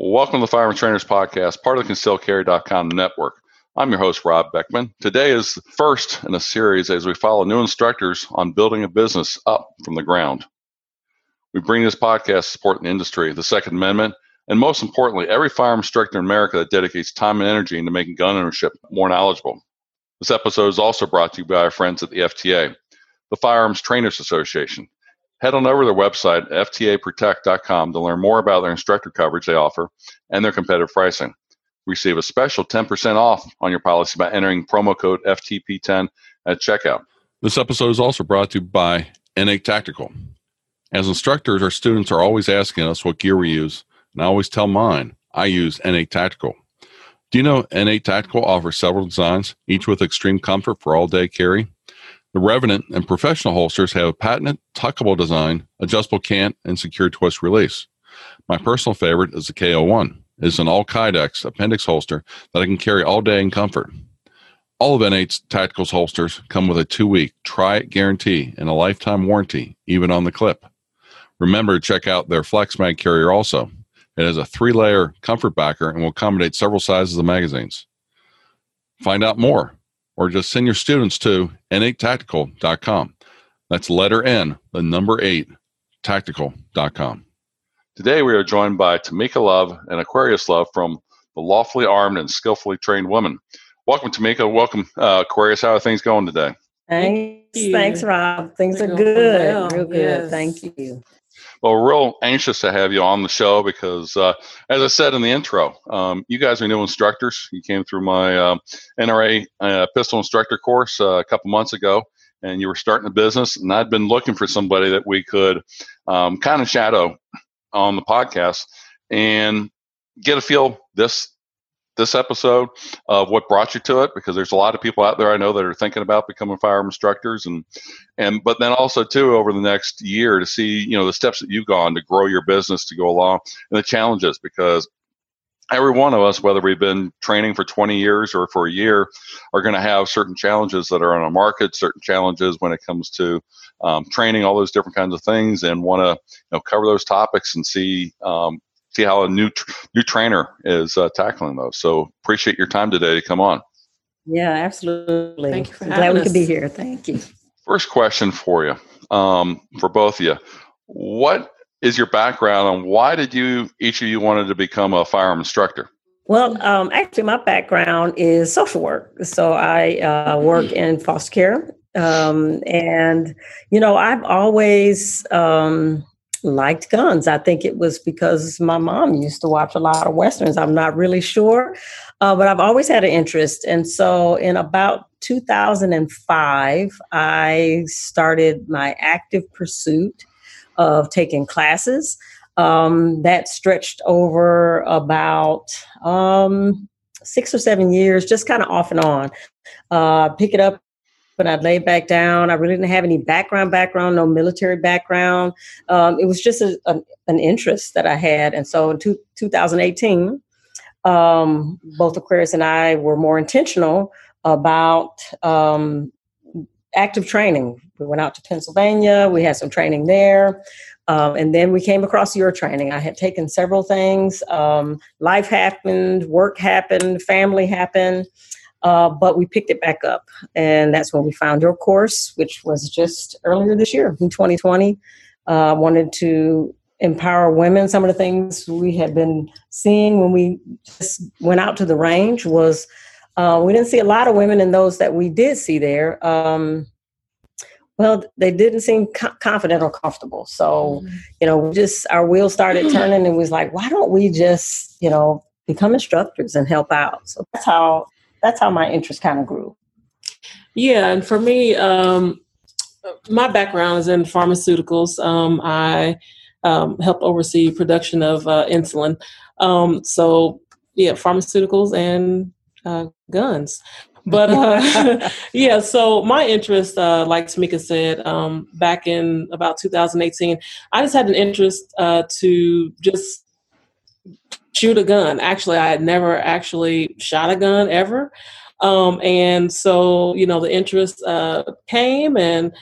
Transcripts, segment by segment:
Welcome to the Firearm Trainers Podcast, part of the ConcealedCarry.com network. I'm your host, Rob Beckman. Today is the first in a series as we follow new instructors on building a business up from the ground. We bring this podcast to support the industry, the Second Amendment, and most importantly, every firearm instructor in America that dedicates time and energy into making gun ownership more knowledgeable. This episode is also brought to you by our friends at the FTA, the Firearms Trainers Association. Head on over to their website, ftaprotect.com, to learn more about their instructor coverage they offer and their competitive pricing. Receive a special 10% off on your policy by entering promo code FTP10 at checkout. This episode is also brought to you by N8 Tactical. As instructors, our students are always asking us what gear we use, and I always tell mine I use N8 Tactical. Do you know N8 Tactical offers several designs, each with extreme comfort for all day carry? The Revenant and professional holsters have a patented tuckable design, adjustable cant, and secure twist release. My personal favorite is the KO1. It is an all Kydex appendix holster that I can carry all day in comfort. All of N8's Tacticals holsters come with a two week try it guarantee and a lifetime warranty, even on the clip. Remember to check out their Flex Mag carrier also. It has a three layer comfort backer and will accommodate several sizes of magazines. Find out more or just send your students to n8tactical.com. That's letter N, the number eight, tactical.com. Today we are joined by Tamika Love and Aquarius Love from the Lawfully Armed and Skillfully Trained Woman. Welcome, Tamika. Welcome, uh, Aquarius. How are things going today? Thanks, thanks, Rob. Things They're are good, well. real good. Yes. Thank you. Well, we're real anxious to have you on the show because, uh, as I said in the intro, um, you guys are new instructors. You came through my uh, NRA uh, pistol instructor course uh, a couple months ago, and you were starting a business. And I'd been looking for somebody that we could um, kind of shadow on the podcast and get a feel this this episode of what brought you to it because there's a lot of people out there I know that are thinking about becoming firearm instructors and and but then also too over the next year to see you know the steps that you've gone to grow your business to go along and the challenges because every one of us whether we've been training for 20 years or for a year are going to have certain challenges that are on a market certain challenges when it comes to um, training all those different kinds of things and want to you know cover those topics and see um, see how a new new trainer is uh, tackling those. So appreciate your time today to come on. Yeah, absolutely. Thank you for Glad we could be here. Thank you. First question for you, um, for both of you. What is your background and why did you each of you wanted to become a firearm instructor? Well, um, actually, my background is social work. So I uh, work in foster care. Um, and, you know, I've always um, liked guns. I think it was because my mom used to watch a lot of westerns. I'm not really sure, uh, but I've always had an interest. And so, in about 2005, I started my active pursuit of taking classes. Um, that stretched over about um, six or seven years, just kind of off and on. Uh, pick it up when I laid back down. I really didn't have any background, background, no military background. Um, it was just a, a, an interest that I had. And so in two, 2018, um, both Aquarius and I were more intentional about um, active training. We went out to Pennsylvania, we had some training there. Um, and then we came across your training. I had taken several things. Um, life happened, work happened, family happened. Uh, but we picked it back up, and that's when we found your course, which was just earlier this year in 2020. Uh, wanted to empower women. Some of the things we had been seeing when we just went out to the range was uh, we didn't see a lot of women, and those that we did see there, um, well, they didn't seem co- confident or comfortable. So, mm-hmm. you know, just our wheels started turning, and was like, why don't we just, you know, become instructors and help out? So that's how that's how my interest kind of grew. Yeah, and for me, um, my background is in pharmaceuticals. Um, I um, help oversee production of uh, insulin. Um, so yeah, pharmaceuticals and uh, guns. But uh, yeah, so my interest, uh, like Tamika said, um, back in about 2018, I just had an interest uh, to just shoot a gun. Actually, I had never actually shot a gun ever. Um, and so, you know, the interest uh, came and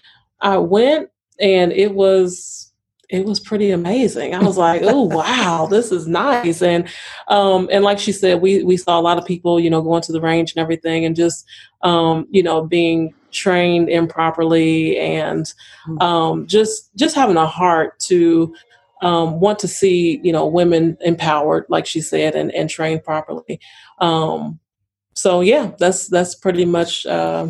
I went and it was it was pretty amazing. I was like, oh wow, this is nice. And um, and like she said, we we saw a lot of people, you know, going to the range and everything, and just um, you know, being trained improperly, and mm. um, just just having a heart to um, want to see, you know, women empowered, like she said, and and trained properly. Um, so yeah, that's that's pretty much uh,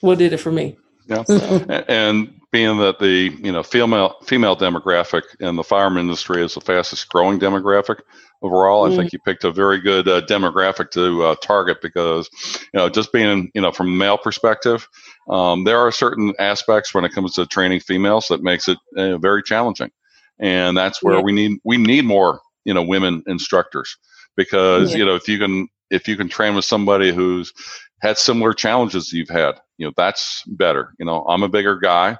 what did it for me. Yeah, and being that the you know female female demographic in the firearm industry is the fastest growing demographic overall, mm. I think mm. you picked a very good uh, demographic to uh, target because you know just being you know from a male perspective, um, there are certain aspects when it comes to training females that makes it uh, very challenging, and that's where yeah. we need we need more you know women instructors. Because yeah. you know if you can if you can train with somebody who's had similar challenges you've had you know that's better. You know i'm a bigger guy.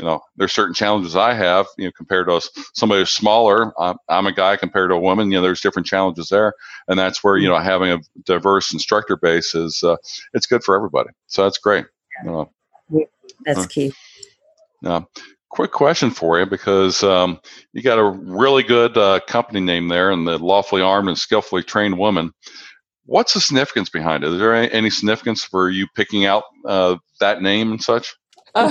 You know there's certain challenges i have you know compared to somebody who's smaller I'm, I'm, a guy compared to a woman. You know there's different challenges there. And that's where you know having a diverse instructor base is uh, it's good for everybody. So that's great uh, that's key yeah quick question for you because um, you got a really good uh, company name there and the lawfully armed and skillfully trained woman What's the significance behind it? Is there any, any significance for you picking out uh, that name and such? Uh,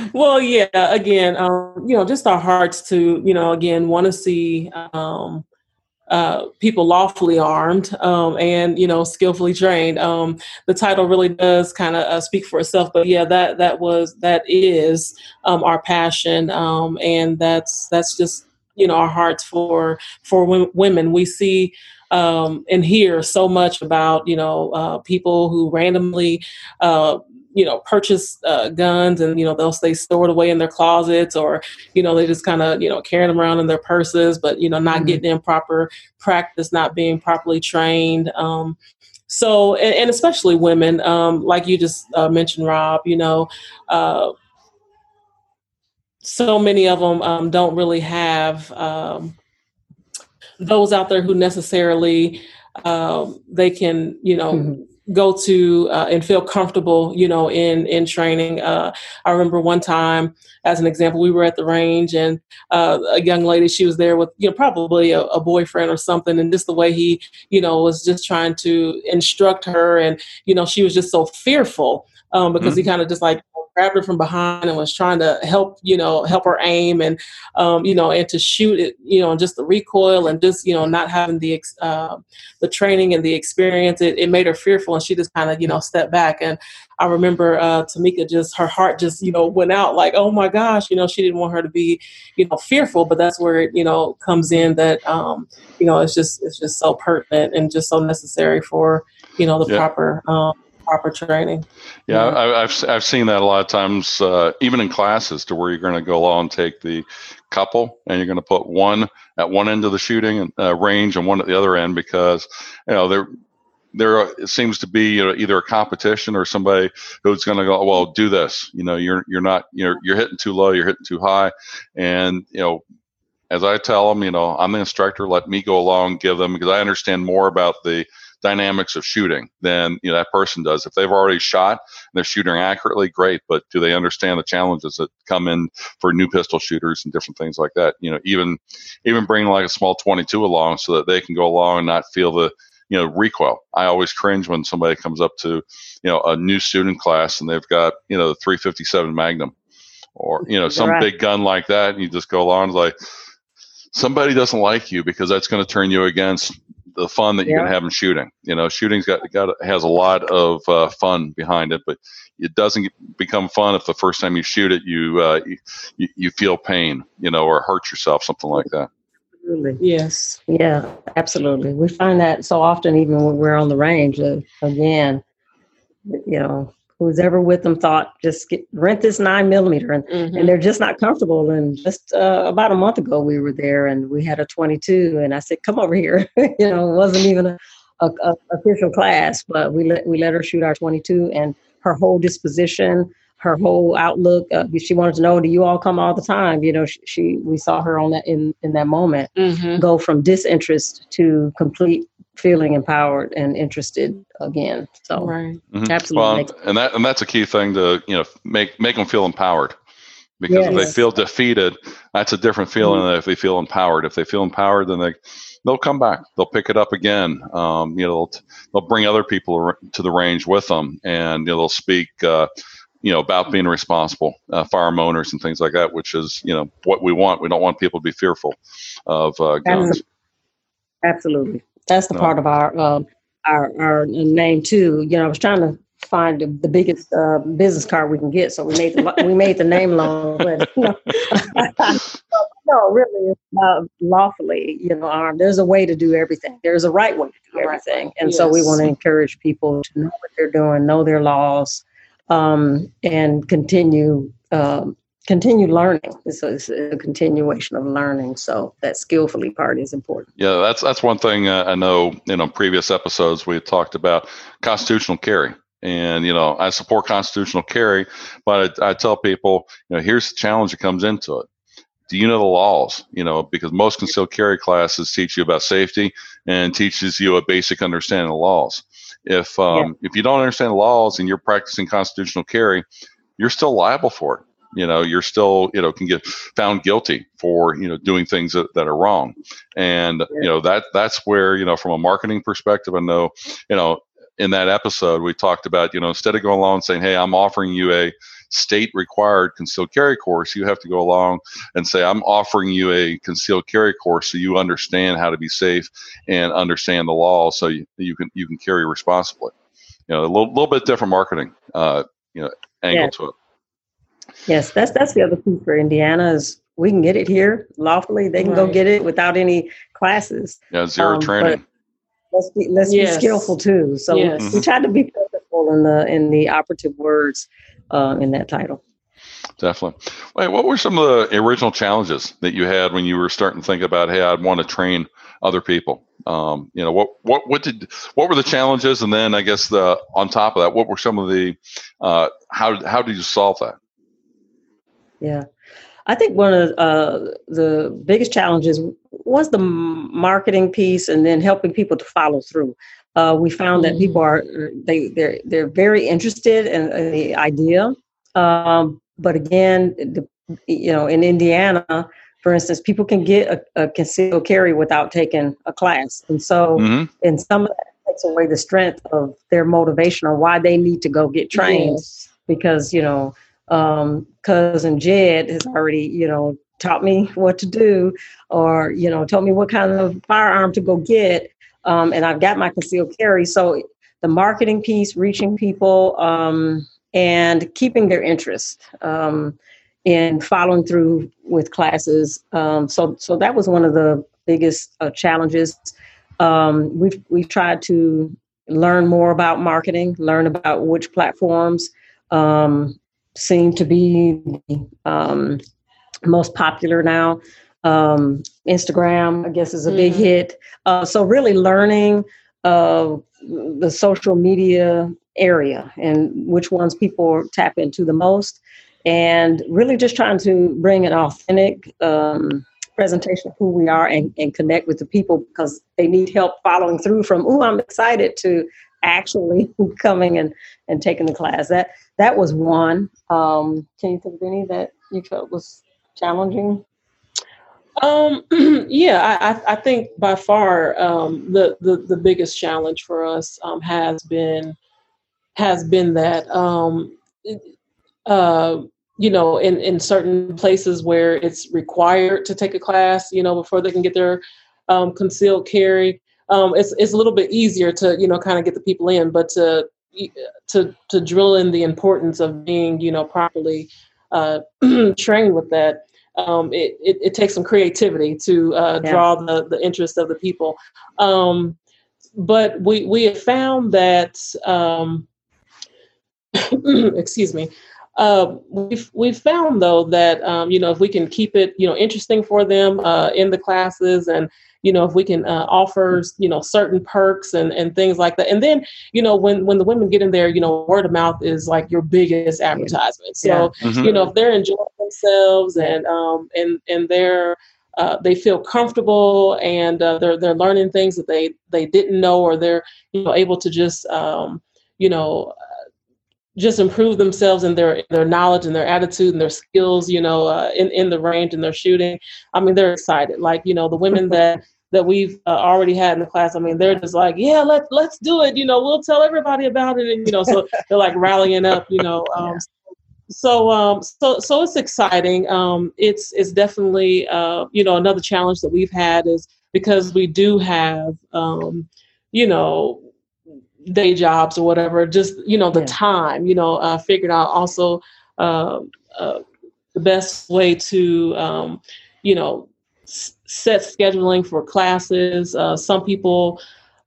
well, yeah. Again, um, you know, just our hearts to you know, again, want to see um, uh, people lawfully armed um, and you know skillfully trained. Um, the title really does kind of uh, speak for itself. But yeah, that that was that is um, our passion, um, and that's that's just you know our hearts for for women. We see um, and hear so much about you know uh, people who randomly uh, you know purchase uh, guns and you know they'll stay stored away in their closets or you know they just kind of you know carrying them around in their purses but you know not mm-hmm. getting in proper practice not being properly trained um, so and, and, especially women um, like you just uh, mentioned rob you know uh, so many of them um, don't really have um, those out there who necessarily um, they can, you know, mm-hmm. Go to uh, and feel comfortable, you know, in in training. Uh, I remember one time, as an example, we were at the range and uh, a young lady, she was there with, you know, probably a, a, boyfriend or something, and just the way he, you know, was just trying to instruct her, and you know, she was just so fearful um, because mm-hmm. he kind of just like grabbed her from behind and was trying to help, you know, help her aim and, um, you know, and to shoot it, you know, and just the recoil and just, you know, not having the, uh, the training and the experience, it, it made her fearful and she just kind of, you know, stepped back. And I remember uh, Tamika just, her heart just, you know, went out like, oh my gosh, you know, she didn't want her to be, you know, fearful, but that's where it, you know, comes in that, um, you know, it's just, it's just so pertinent and just so necessary for, you know, the yeah. proper, um, proper training. Yeah, I, have I've seen that a lot of times, uh, even in classes, to where you're going to go along and take the couple, and you're going to put one at one end of the shooting uh, range and one at the other end because you know there there seems to be you know, either a competition or somebody who's going to go, well, do this. You know, you're you're not you're you're hitting too low, you're hitting too high, and you know as I tell them, you know, I'm the instructor. Let me go along, give them because I understand more about the dynamics of shooting than you know that person does. If they've already shot and they're shooting accurately, great. But do they understand the challenges that come in for new pistol shooters and different things like that? You know, even even bringing like a small 22 along so that they can go along and not feel the you know recoil. I always cringe when somebody comes up to you know a new student class and they've got you know the 357 Magnum or you know some right. big gun like that, and you just go along like somebody doesn't like you because that's going to turn you against the fun that you yeah. can have in shooting. You know, shooting's got got has a lot of uh, fun behind it, but it doesn't become fun if the first time you shoot it you uh, you, you feel pain, you know, or hurt yourself, something like that. Absolutely. Yes. Yeah. Absolutely. We find that so often, even when we're on the range. Uh, again, you know, who's ever with them thought just get, rent this nine millimeter and, mm-hmm. and they're just not comfortable and just uh, about a month ago we were there and we had a 22 and i said come over here you know it wasn't even a, a, a, official class but we let we let her shoot our 22 and her whole disposition her whole outlook uh, she wanted to know do you all come all the time you know she, she we saw her on that in in that moment mm-hmm. go from disinterest to complete feeling empowered and interested again. So right. mm-hmm. absolutely, well, and that and that's a key thing to you know make make them feel empowered. because yes. if they feel defeated, that's a different feeling mm-hmm. than if they feel empowered. If they feel empowered, then they they'll come back. They'll pick it up again. Um, you know, they'll, they'll bring other people to the range with them, and you know, they'll speak. Uh, you know about being responsible uh, farm owners and things like that which is you know what we want we don't want people to be fearful of uh, guns absolutely that's the part of our uh, our our name too you know i was trying to find the, the biggest uh, business card we can get. So we made the, we made the name long, but no, no, really, uh, lawfully, you know, um, there's a way to do everything. There's a right way to do everything, and yes. so we want to encourage people to know what they're doing, know their laws, um, and continue. Um, continue learning. A, it's a, continuation of learning. So that skillfully part is important. Yeah, that's that's one thing uh, I know. You know, previous episodes we talked about constitutional carry. And, you know, I support constitutional carry, but I, I tell people, you know, here's the challenge that comes into it. Do you know the laws? You know, because most concealed carry classes teach you about safety and teaches you a basic understanding of laws. If um, yeah. if you don't understand the laws and you're practicing constitutional carry, you're still liable for it you know you're still you know can get found guilty for you know doing things that, that are wrong and you know that that's where you know from a marketing perspective i know you know in that episode, we talked about, you know, instead of going along and saying, hey, I'm offering you a state required concealed carry course, you have to go along and say, I'm offering you a concealed carry course so you understand how to be safe and understand the law so you, you can you can carry responsibly. You know, a little, little bit different marketing, uh, you know, angle yeah. to it. Yes, that's that's the other piece for Indiana is we can get it here lawfully. They can right. go get it without any classes. Yeah, zero um, training let's be let's yes. be skillful too. So yes. we tried to be purposeful in the in the operative words uh, in that title. Definitely. Wait, what were some of the original challenges that you had when you were starting to think about, hey, I'd want to train other people? Um, you know, what what what did what were the challenges, and then I guess the on top of that, what were some of the uh, how how did you solve that? Yeah. I think one of uh, the biggest challenges was the marketing piece, and then helping people to follow through. Uh, we found that people are they they're they're very interested in, in the idea, um, but again, the, you know, in Indiana, for instance, people can get a, a concealed carry without taking a class, and so mm-hmm. in some of that takes away the strength of their motivation or why they need to go get trained yes. because you know um, cousin Jed has already, you know, taught me what to do or, you know, told me what kind of firearm to go get. Um, and I've got my concealed carry. So the marketing piece, reaching people, um, and keeping their interest um, in following through with classes. Um, so, so that was one of the biggest uh, challenges. Um, we've we've tried to learn more about marketing, learn about which platforms um, seem to be um, most popular now. Um, Instagram, I guess, is a big mm-hmm. hit. Uh, so really learning uh, the social media area and which ones people tap into the most, and really just trying to bring an authentic um, presentation of who we are and, and connect with the people because they need help following through from oh i'm excited to actually coming and, and taking the class. That that was one. Um, can you think of any that you felt was challenging? Um, yeah, I, I think by far um, the, the the biggest challenge for us um, has been has been that um, uh, you know in in certain places where it's required to take a class, you know, before they can get their um, concealed carry um, it's it's a little bit easier to you know kind of get the people in, but to to to drill in the importance of being you know properly uh, trained with that. Um, it, it, it, takes some creativity to uh, yeah. draw the, the interest of the people. Um, but we, we have found that, um, excuse me, uh, we've, we've found though that, um, you know, if we can keep it, you know, interesting for them uh, in the classes and, you know if we can uh, offer you know certain perks and, and things like that and then you know when when the women get in there you know word of mouth is like your biggest advertisement so yeah. mm-hmm. you know if they're enjoying themselves and um and and they're uh, they feel comfortable and uh, they're they're learning things that they they didn't know or they're you know able to just um, you know just improve themselves in their their knowledge and their attitude and their skills you know uh, in in the range and their shooting. I mean they're excited. Like you know the women that that we've uh, already had in the class i mean they're just like yeah let, let's do it. You know we'll tell everybody about it. And you know so they're like rallying up you know um, so um so so it's exciting. Um it's it's definitely uh you know another challenge that we've had is because we do have um you know day jobs or whatever just you know the yeah. time you know uh figured out also uh, uh the best way to um you know s- set scheduling for classes uh some people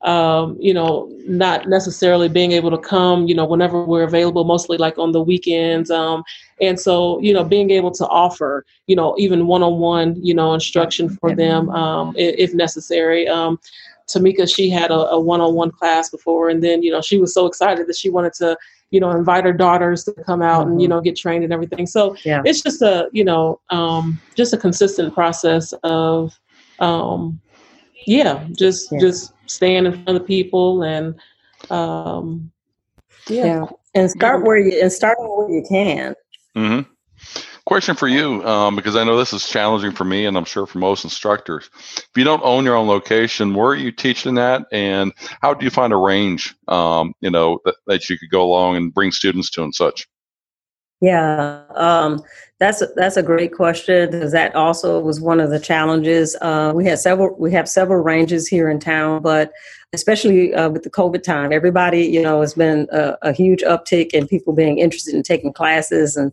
um, you know, not necessarily being able to come, you know, whenever we're available, mostly like on the weekends. Um, and so, you know, being able to offer, you know, even one-on-one, you know, instruction for them um, if, if, necessary. Tamika, she had a, a, one-on-one class before, and then, you know, she was so excited that she wanted to, you know, invite her daughters to come out mm-hmm. and, you mm-hmm. know, get trained and everything. So yeah. it's just a, you know, um, just a consistent process of, um, yeah, just yeah. just staying in front of people and um, yeah. yeah. and start where you and start where you can. Mm-hmm. Question for you, um, because I know this is challenging for me, and I'm sure for most instructors. If you don't own your own location, where are you teaching that, and how do you find a range, um, you know, that, that you could go along and bring students to and such? Yeah, um, that's a, that's a great question because that also was one of the challenges. Uh, we had several we have several ranges here in town, but especially uh, with the COVID time, everybody you know has been a, a, huge uptick in people being interested in taking classes, and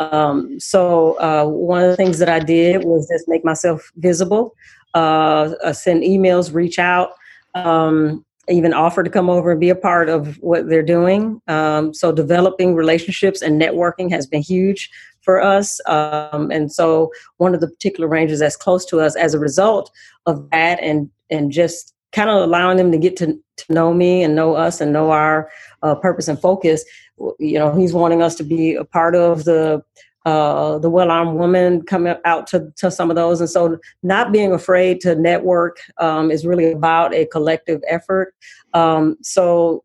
um, so uh, one of the things that I did was just make myself visible, uh, uh, send emails, reach out. Um, even offer to come over and be a part of what they're doing. Um, so developing relationships and networking has been huge for us. Um, and so one of the particular ranges that's close to us as a result of that and and just kind of allowing them to get to, to know me and know us and know our uh, purpose and focus. You know, he's wanting us to be a part of the uh, the well armed woman coming out to, to some of those. And so, not being afraid to network um, is really about a collective effort. Um, so,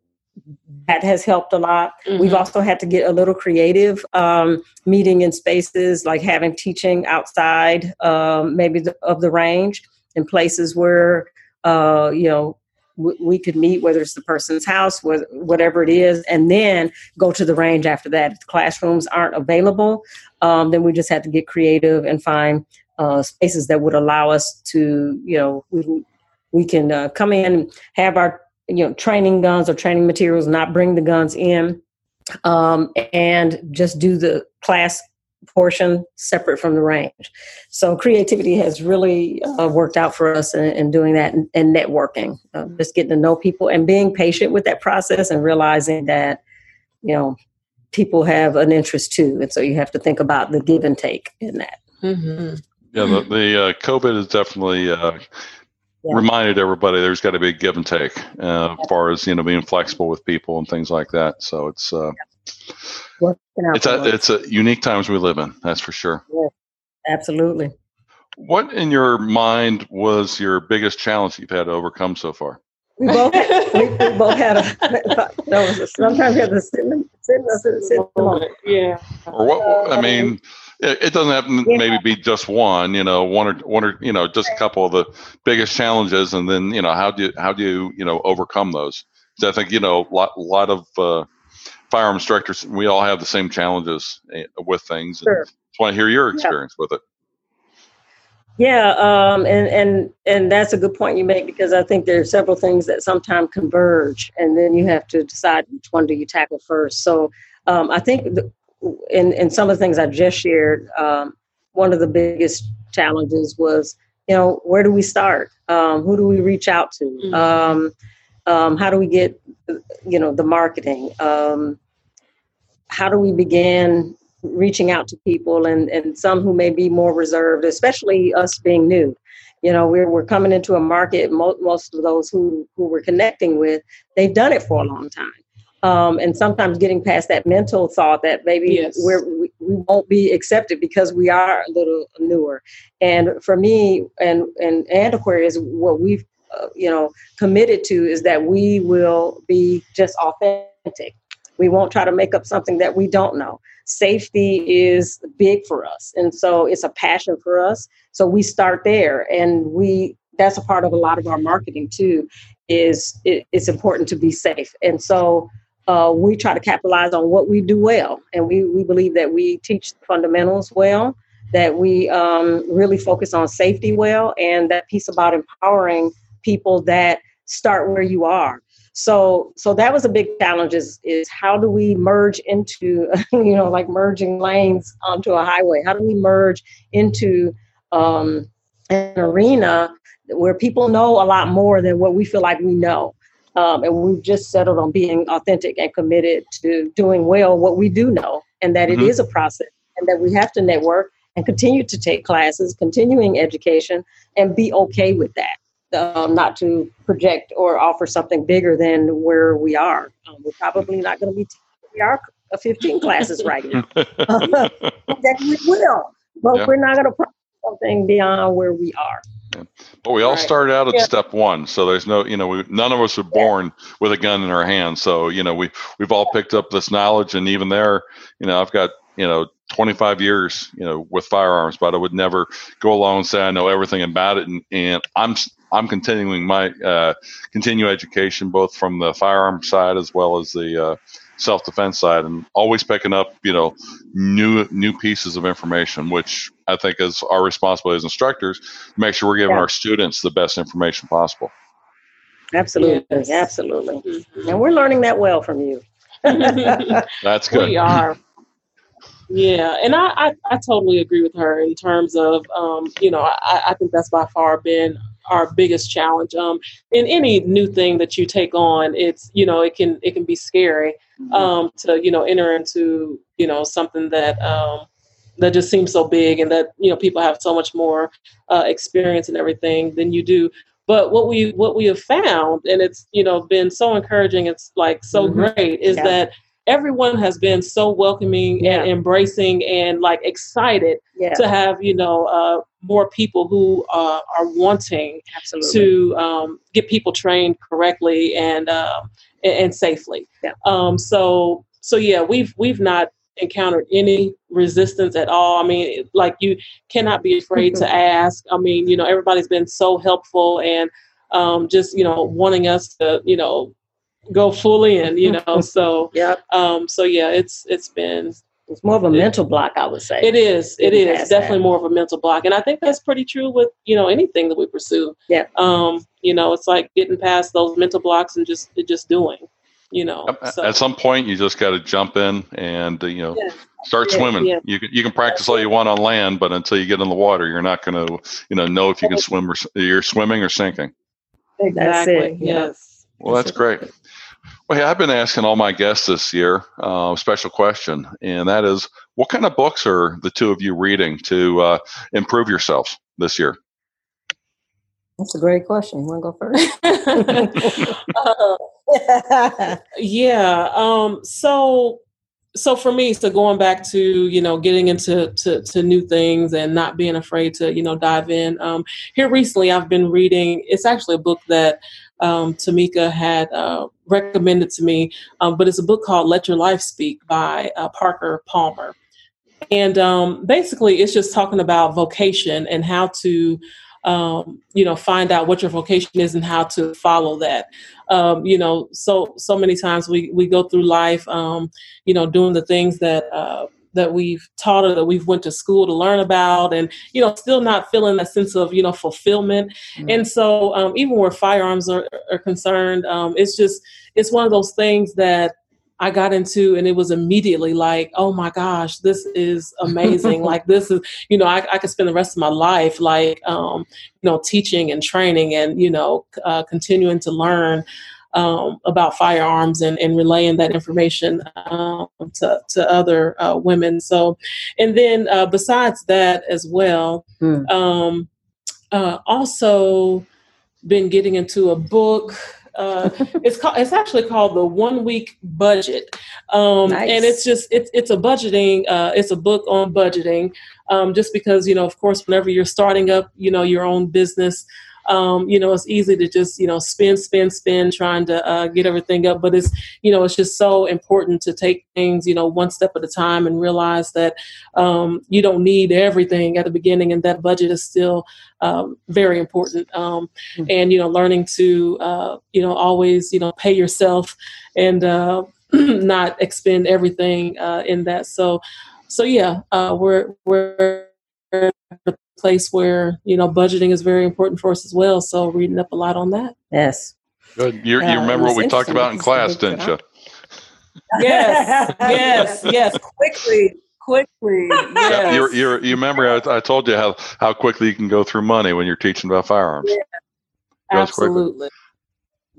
that has helped a lot. Mm-hmm. We've also had to get a little creative, um, meeting in spaces like having teaching outside, um, maybe the, of the range in places where, uh, you know, we could meet, whether it's the person's house, whatever it is, and then go to the range after that. If the classrooms aren't available, um, then we just have to get creative and find uh, spaces that would allow us to, you know, we, we can uh, come in, have our, you know, training guns or training materials, not bring the guns in, um, and just do the class portion separate from the range. So creativity has really uh, worked out for us in, in doing that and, and networking, uh, just getting to know people and being patient with that process and realizing that, you know, people have an interest too. And so you have to think about the give and take in that. Mm-hmm. Yeah, the, the uh, COVID has definitely uh, yeah. reminded everybody there's got to be a give and take uh, as far as, you know, being flexible with people and things like that. So it's, uh, yeah it's a it's a unique times we live in. That's for sure. Yeah, absolutely. What in your mind was your biggest challenge you've had to overcome so far? We both we, we both had a, a sometimes we have to sit sit sit yeah. Or what? I mean, it, it doesn't have to yeah. maybe be just one. You know, one or one or you know, just a couple of the biggest challenges, and then you know, how do you how do you you know overcome those? So I think you know, a lot, lot of uh, firearm instructors, we all have the same challenges eh, with things. Sure. And just want to hear your experience yeah. with it. Yeah, um, and and and that's a good point you make because I think there are several things that sometimes converge, and then you have to decide which one do you tackle first. So um, I think the, in in some of the things I just shared, um, one of the biggest challenges was you know where do we start? Um, who do we reach out to? Mm-hmm. Um, um, how do we get you know the marketing um, how do we begin reaching out to people and, and some who may be more reserved, especially us being new. You know, we're, we're coming into a market, most, most of those who, who we're connecting with, they've done it for a long time. Um, and sometimes getting past that mental thought that maybe yes. we're, we, we won't be accepted because we are a little newer. And for me and, and Aquarius what we've, uh, you know, committed to is that we will be just authentic We won't try to make up something that we don't know. Safety is big for us. And so it's a passion for us. So we start there and we that's a part of a lot of our marketing too is it, it's important to be safe. And so uh, we try to capitalize on what we do well. And we, we believe that we teach fundamentals well, that we um, really focus on safety well, and that piece about empowering people that start where you are. So, so that was a big challenge is, is how do we merge into, you know, like merging lanes onto a highway? How do we merge into um, an arena where people know a lot more than what we feel like we know? Um, and we've just settled on being authentic and committed to doing well what we do know, and that mm-hmm. it is a process, and that we have to network and continue to take classes, continuing education, and be okay with that. Um, not to project or offer something bigger than where we are. Um, we're probably not going to be we are 15 classes right now. that we will, but yeah. we're not going to promise something beyond where we are. Yeah. But we all right. started out at yeah. step one, so there's no, you know, we, none of us were born with a gun in our hand. So you know, we we've all picked up this knowledge, and even there, you know, I've got you know 25 years, you know, with firearms, but I would never go along and say I know everything about it, and, and I'm I'm continuing my uh, continue education both from the firearm side as well as the uh, self defense side, and always picking up you know new new pieces of information, which I think is our responsibility as instructors to make sure we're giving yeah. our students the best information possible. Absolutely, yes. absolutely, mm-hmm. and we're learning that well from you. That's good. We are. Yeah, and I, I, I, totally agree with her in terms of, um, you know, I, I think that's by far been our biggest challenge. Um, in any new thing that you take on, it's you know it can it can be scary mm-hmm. um, to you know enter into you know something that um, that just seems so big and that you know people have so much more uh, experience and everything than you do. But what we what we have found, and it's you know been so encouraging, it's like so mm-hmm. great, is yeah. that everyone has been so welcoming yeah. and embracing and like excited yeah. to have you know uh, more people who uh, are wanting Absolutely. to um, get people trained correctly and um, and, and, safely. Yeah. Um, so so yeah, we've we've not encountered any resistance at all. I mean, like you cannot be afraid to ask. I mean, you know, everybody's been so helpful and um, just you know wanting us to you know go fully in, you know. So yeah. Um, so yeah, it's it's been it's more of a mental block, I would say. It is. It is definitely that. more of a mental block, and I think that's pretty true with you know anything that we pursue. Yeah. Um, you know, it's like getting past those mental blocks and just just doing. You know, so. at some point you just got to jump in and uh, you know yeah. start yeah, swimming. Yeah. You can you can practice all you want on land, but until you get in the water, you're not going to you know know if you can swim or you're swimming or sinking. Exactly. Yes. Well, that's great. Well, hey, I've been asking all my guests this year uh, a special question, and that is, what kind of books are the two of you reading to uh, improve yourselves this year? That's a great question. You want to go first? uh, yeah. Um, so, so for me, so going back to you know getting into to, to new things and not being afraid to you know dive in. Um, here recently, I've been reading. It's actually a book that um, Tamika had uh, recommended to me, um, but it's a book called Let Your Life Speak by uh, Parker Palmer. And um, basically, it's just talking about vocation and how to, um, you know, find out what your vocation is and how to follow that. Um, you know, so so many times we we go through life, um, you know, doing the things that uh, that we've taught or that we've went to school to learn about and you know still not feeling that sense of you know fulfillment mm-hmm. and so um, even where firearms are, are concerned um, it's just it's one of those things that I got into and it was immediately like, oh my gosh, this is amazing. like this is, you know, I, I could spend the rest of my life like, um, you know, teaching and training and, you know, uh, continuing to learn um, about firearms and, and relaying that information um, to, to other uh, women. So, and then uh, besides that as well, hmm. um, uh, also been getting into a book. Uh, it's called. It's actually called the One Week Budget, um, nice. and it's just it's it's a budgeting. Uh, it's a book on budgeting. Um, just because you know, of course, whenever you're starting up, you know, your own business, um, you know, it's easy to just, you know, spin, spin, spin, trying to uh, get everything up. But it's, you know, it's just so important to take things, you know, one step at a time and realize that um, you don't need everything at the beginning and that budget is still um, very important. Um, mm-hmm. And, you know, learning to, uh, you know, always, you know, pay yourself and uh, not expend everything uh, in that. So, so yeah, uh, we're, we're, the place where you know budgeting is very important for us as well. So reading up a lot on that. Yes. Good. You, you uh, remember what we talked about in class, didn't you? Yes. yes. Yes. Quickly. Quickly. Yes. you you you remember I, I, told you how, how quickly you can go through money when you're teaching about firearms. Yeah. Absolutely.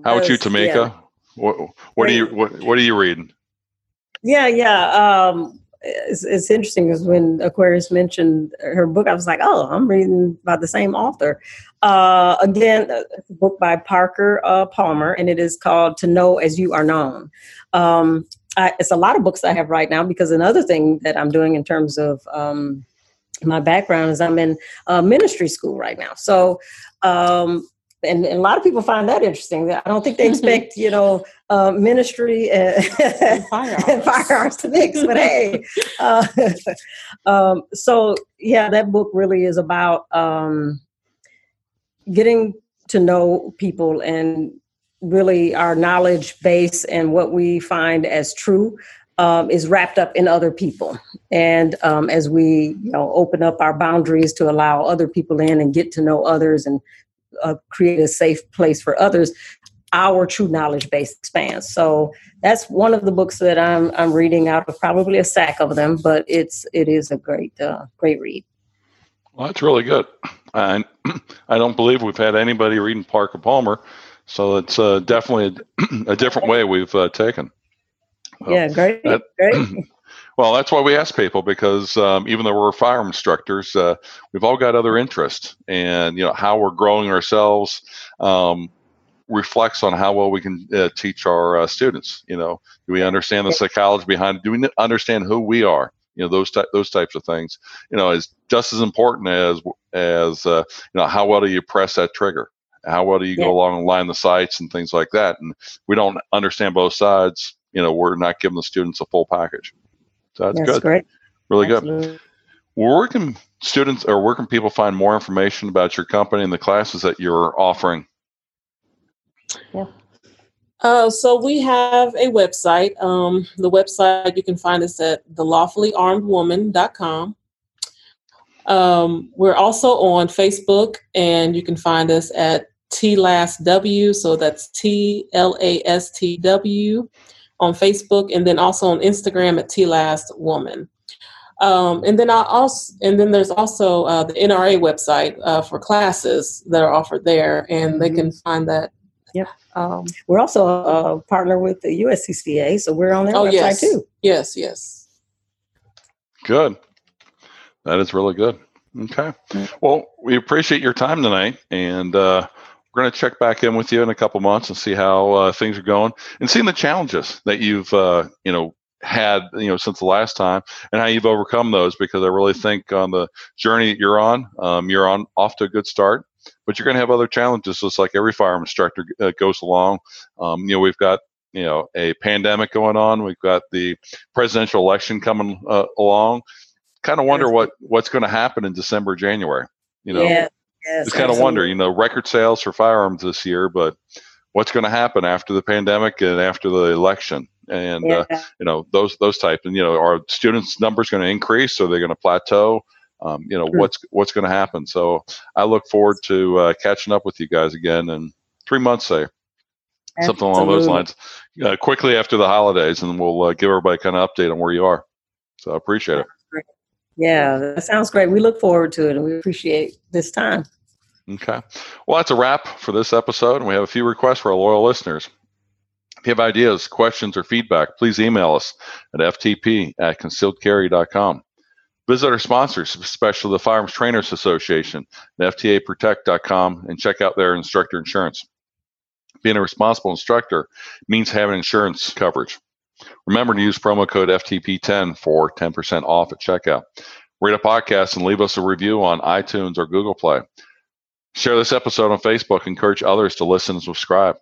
How about you, Tamika? Yeah. What what are you what, what are you reading? Yeah, yeah. Um, it's, it's interesting because when Aquarius mentioned her book, I was like, oh, I'm reading by the same author. Uh, again, a book by Parker uh, Palmer, and it is called To Know As You Are Known. Um, I, it's a lot of books I have right now because another thing that I'm doing in terms of um, my background is I'm in uh, ministry school right now. So um, and, and, a lot of people find that interesting. I don't think they expect, you know, uh, ministry and, and, firearms. and, firearms. to mix, but hey. Uh, um, so, yeah, that book really is about um, getting to know people and really our knowledge base and what we find as true um, is wrapped up in other people. And um, as we you know, open up our boundaries to allow other people in and get to know others and uh, create a safe place for others, our true knowledge base expands. So that's one of the books that I'm I'm reading out of probably a sack of them, but it's it is a great uh, great read. Well, that's really good. I I don't believe we've had anybody reading Parker Palmer, so it's uh, definitely a, a, different way we've uh, taken. yeah, great, that, great. Well, that's why we ask people because um, even though we're fire instructors, uh, we've all got other interests, and you know how we're growing ourselves um, reflects on how well we can uh, teach our uh, students. You know, do we understand the psychology behind? it? Do we understand who we are? You know, those ty- those types of things. You know, is just as important as as uh, you know how well do you press that trigger? How well do you yeah. go along and line the sights and things like that? And we don't understand both sides. You know, we're not giving the students a full package. So that's, that's good. Great. Really Absolutely. good. Well, where can students or where can people find more information about your company and the classes that you're offering? Yeah. Uh, so we have a website. Um, the website you can find us at thelawfullyarmedwoman.com. Um, we're also on Facebook, and you can find us at TLASW. So that's T L A S T W on Facebook and then also on Instagram at T Last Woman. Um, and then I also, and then there's also uh, the NRA website uh, for classes that are offered there, and they mm-hmm. can find that. Yeah, um, we're also a partner with the USCCA, so we're on their oh, website yes. too. Yes, yes. Good. That is really good. Okay. Mm-hmm. Well, we appreciate your time tonight, and uh, we're going to check back in with you in a couple months and see how uh, things are going and seeing the challenges that you've uh, you know had you know since the last time and how you've overcome those because I really think on the journey that you're on um, you're on off to a good start but you're going to have other challenges just like every firearm instructor uh, goes along. Um, you know we've got you know a pandemic going on. We've got the presidential election coming uh, along. Kind of wonder what what's going to happen in December January you know? Yeah. Yes, just kind of wonder, you know, record sales for firearms this year, but what's going to happen after the pandemic and after the election? And uh, yeah. uh, you know, those those type, and you know, are students' numbers going to increase? Are they going to plateau? Um, you know, what's what's going to happen? So I look forward to uh, catching up with you guys again in three months, say something along those lines, uh, quickly after the holidays, and we'll uh, give everybody kind of update on where you are. So I appreciate it. Yeah, that sounds great. We look forward to it, and we appreciate this time. Okay. Well, that's a wrap for this episode. And we have a few requests for our loyal listeners. If you have ideas, questions, or feedback, please email us at ftp at concealedcarry.com. Visit our sponsors, especially the Firearms Trainers Association at ftaprotect.com, and check out their instructor insurance. Being a responsible instructor means having insurance coverage. Remember to use promo code FTP10 for 10% off at checkout. Rate a podcast and leave us a review on iTunes or Google Play. Share this episode on Facebook. Encourage others to listen and subscribe.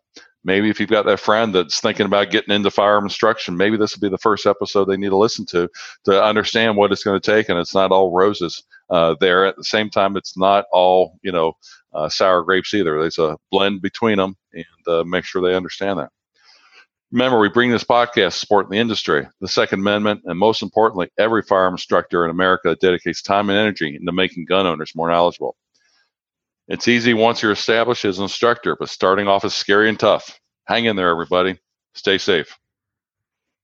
Maybe if you've got that friend that's thinking about getting into firearm instruction, maybe this will be the first episode they need to listen to to understand what it's going to take. And it's not all roses uh, there. At the same time, it's not all you know uh, sour grapes either. There's a blend between them, and uh, make sure they understand that. Remember, we bring this podcast support the industry, the Second Amendment, and most importantly, every firearm instructor in America that dedicates time and energy into making gun owners more knowledgeable. It's easy once you're established as an instructor, but starting off is scary and tough. Hang in there, everybody. Stay safe.